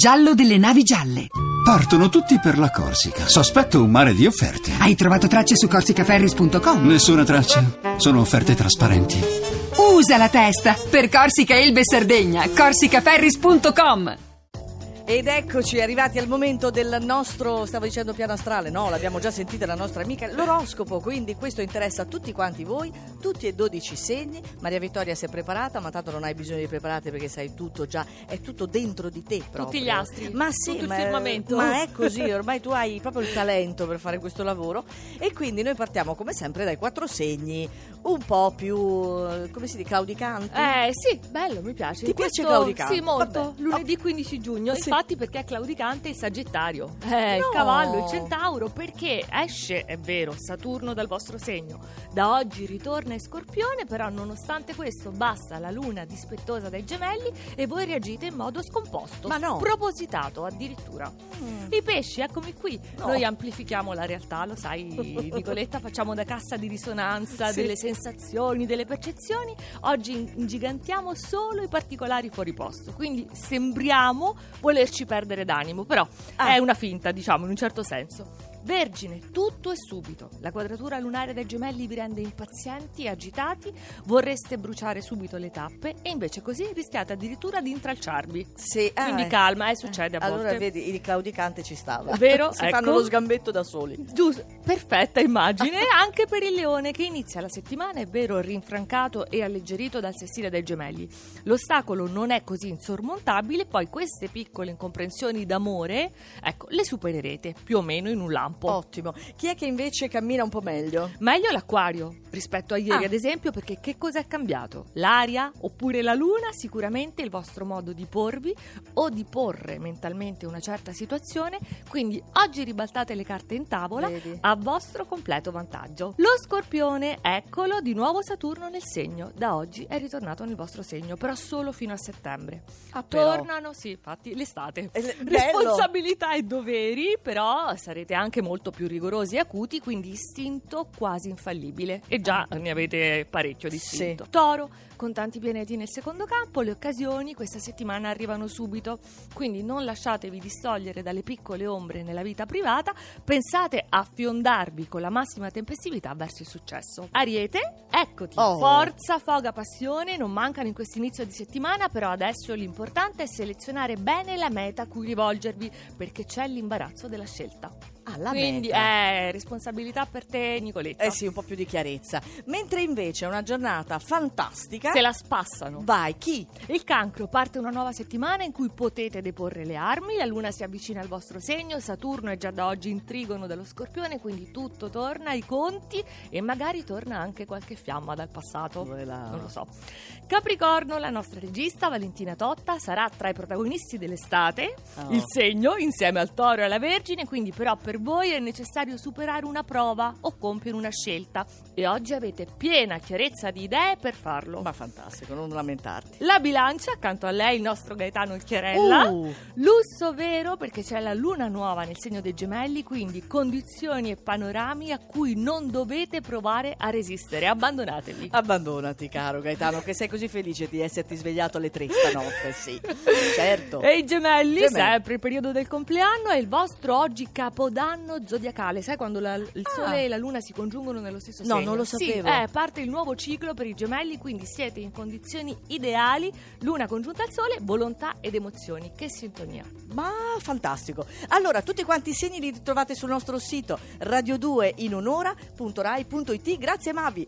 giallo delle navi gialle. Partono tutti per la Corsica. Sospetto un mare di offerte. Hai trovato tracce su corsicaferris.com? Nessuna traccia. Sono offerte trasparenti. Usa la testa per Corsica, Elbe e Sardegna. corsicaferris.com Ed eccoci arrivati al momento del nostro, stavo dicendo piano astrale, no, l'abbiamo già sentita la nostra amica, l'oroscopo, quindi questo interessa a tutti quanti voi, tutti e 12 segni. Maria Vittoria si è preparata, ma tanto non hai bisogno di prepararti perché sai tutto già, è tutto dentro di te proprio. Tutti gli astri, Ma sì, tutto il ma, firmamento. ma è così, ormai tu hai proprio il talento per fare questo lavoro e quindi noi partiamo come sempre dai quattro segni, un po' più, eh, come si dice, claudicanti. Eh sì, bello, mi piace. Ti piace claudicante? Sì, molto. Vabbè. Lunedì 15 giugno, Sì. infatti perché è claudicante il Sagittario. Eh, il No. cavallo, il Centauro, perché esce, è vero, Saturno dal vostro segno. Da oggi ritorna in Scorpione, però nonostante questo basta la luna dispettosa dai gemelli e voi reagite in modo scomposto, Ma no. spropositato addirittura. Mm. I pesci, eccomi qui. No. Noi amplifichiamo la realtà, lo sai, Nicoletta, facciamo da cassa di risonanza Sì. delle sensazioni, delle percezioni. Oggi in- ingigantiamo solo i particolari fuori posto, quindi sembriamo volerci perdere d'animo, però Ah. è una finta, diciamo, in un certo senso. Vergine, tutto e subito. La quadratura lunare dei gemelli vi rende impazienti agitati, vorreste bruciare subito le tappe e invece così rischiate addirittura di intralciarvi. Sì, ah, Quindi eh. calma, eh, succede a Allora volte. vedi, il claudicante ci stava. Vero? si Ecco. fanno lo sgambetto da soli. Giusto, perfetta immagine anche per il leone che inizia la settimana, è vero, rinfrancato e alleggerito dal sessile dei gemelli. L'ostacolo non è così insormontabile, poi queste piccole incomprensioni d'amore, ecco, le supererete più o meno in un lampo. Ottimo. Chi è che invece cammina un po' meglio? Meglio l'acquario rispetto a ieri, Ah. ad esempio, perché che cosa è cambiato? L'aria oppure la luna? Sicuramente il vostro modo di porvi o di porre mentalmente una certa situazione. Quindi oggi ribaltate le carte in tavola Vedi. a vostro completo vantaggio. Lo scorpione, eccolo, di nuovo Saturno nel segno. Da oggi è ritornato nel vostro segno, però solo fino a settembre. Ah, però. Tornano, sì, infatti, l'estate. Eh. Responsabilità e doveri, però sarete anche molto più rigorosi e acuti, quindi istinto quasi infallibile. E già ne avete parecchio di Sì. istinto. Toro, con tanti pianeti nel secondo campo, le occasioni questa settimana arrivano subito, quindi non lasciatevi distogliere dalle piccole ombre nella vita privata, pensate a fiondarvi con la massima tempestività verso il successo. Ariete, eccoti, Oh. forza, foga, passione, non mancano in questo inizio di settimana, però adesso l'importante è selezionare bene la meta a cui rivolgervi, perché c'è l'imbarazzo della scelta. Ah, la Quindi meta. è responsabilità per te, Nicoletta. Eh sì, un po' più di chiarezza. Mentre invece è una giornata fantastica. Se la spassano. Vai, chi? Il cancro parte una nuova settimana in cui potete deporre le armi, la luna si avvicina al vostro segno, Saturno è già da oggi in trigono dello scorpione, quindi tutto torna ai conti e magari torna anche qualche fiamma dal passato. Dove la- Non lo so. Capricorno, la nostra regista Valentina Totta sarà tra i protagonisti dell'estate, Oh. il segno insieme al toro e alla vergine, quindi però per voi è necessario superare una prova o compiere una scelta e oggi avete piena chiarezza di idee per farlo. Ma fantastico, non lamentarti. La bilancia, accanto a lei il nostro Gaetano Chiarella. Uh. Lusso vero perché c'è la luna nuova nel segno dei gemelli, quindi condizioni e panorami a cui non dovete provare a resistere. Abbandonatevi. Abbandonati, caro Gaetano, che sei così felice di esserti svegliato alle tre stanotte, sì. Certo. E i gemelli, Gemelli. sempre il periodo del compleanno, è il vostro oggi capodanno zodiacale. Sai quando la- il Ah. sole e la luna si congiungono nello stesso No, segno? non lo Sì, sapevo. eh, parte il nuovo ciclo per i gemelli, quindi siete in condizioni ideali, luna congiunta al sole, volontà ed emozioni. Che sintonia. Ma fantastico. Allora, tutti quanti i segni li trovate sul nostro sito radio2 in un'ora.rai.it. Grazie Mavi.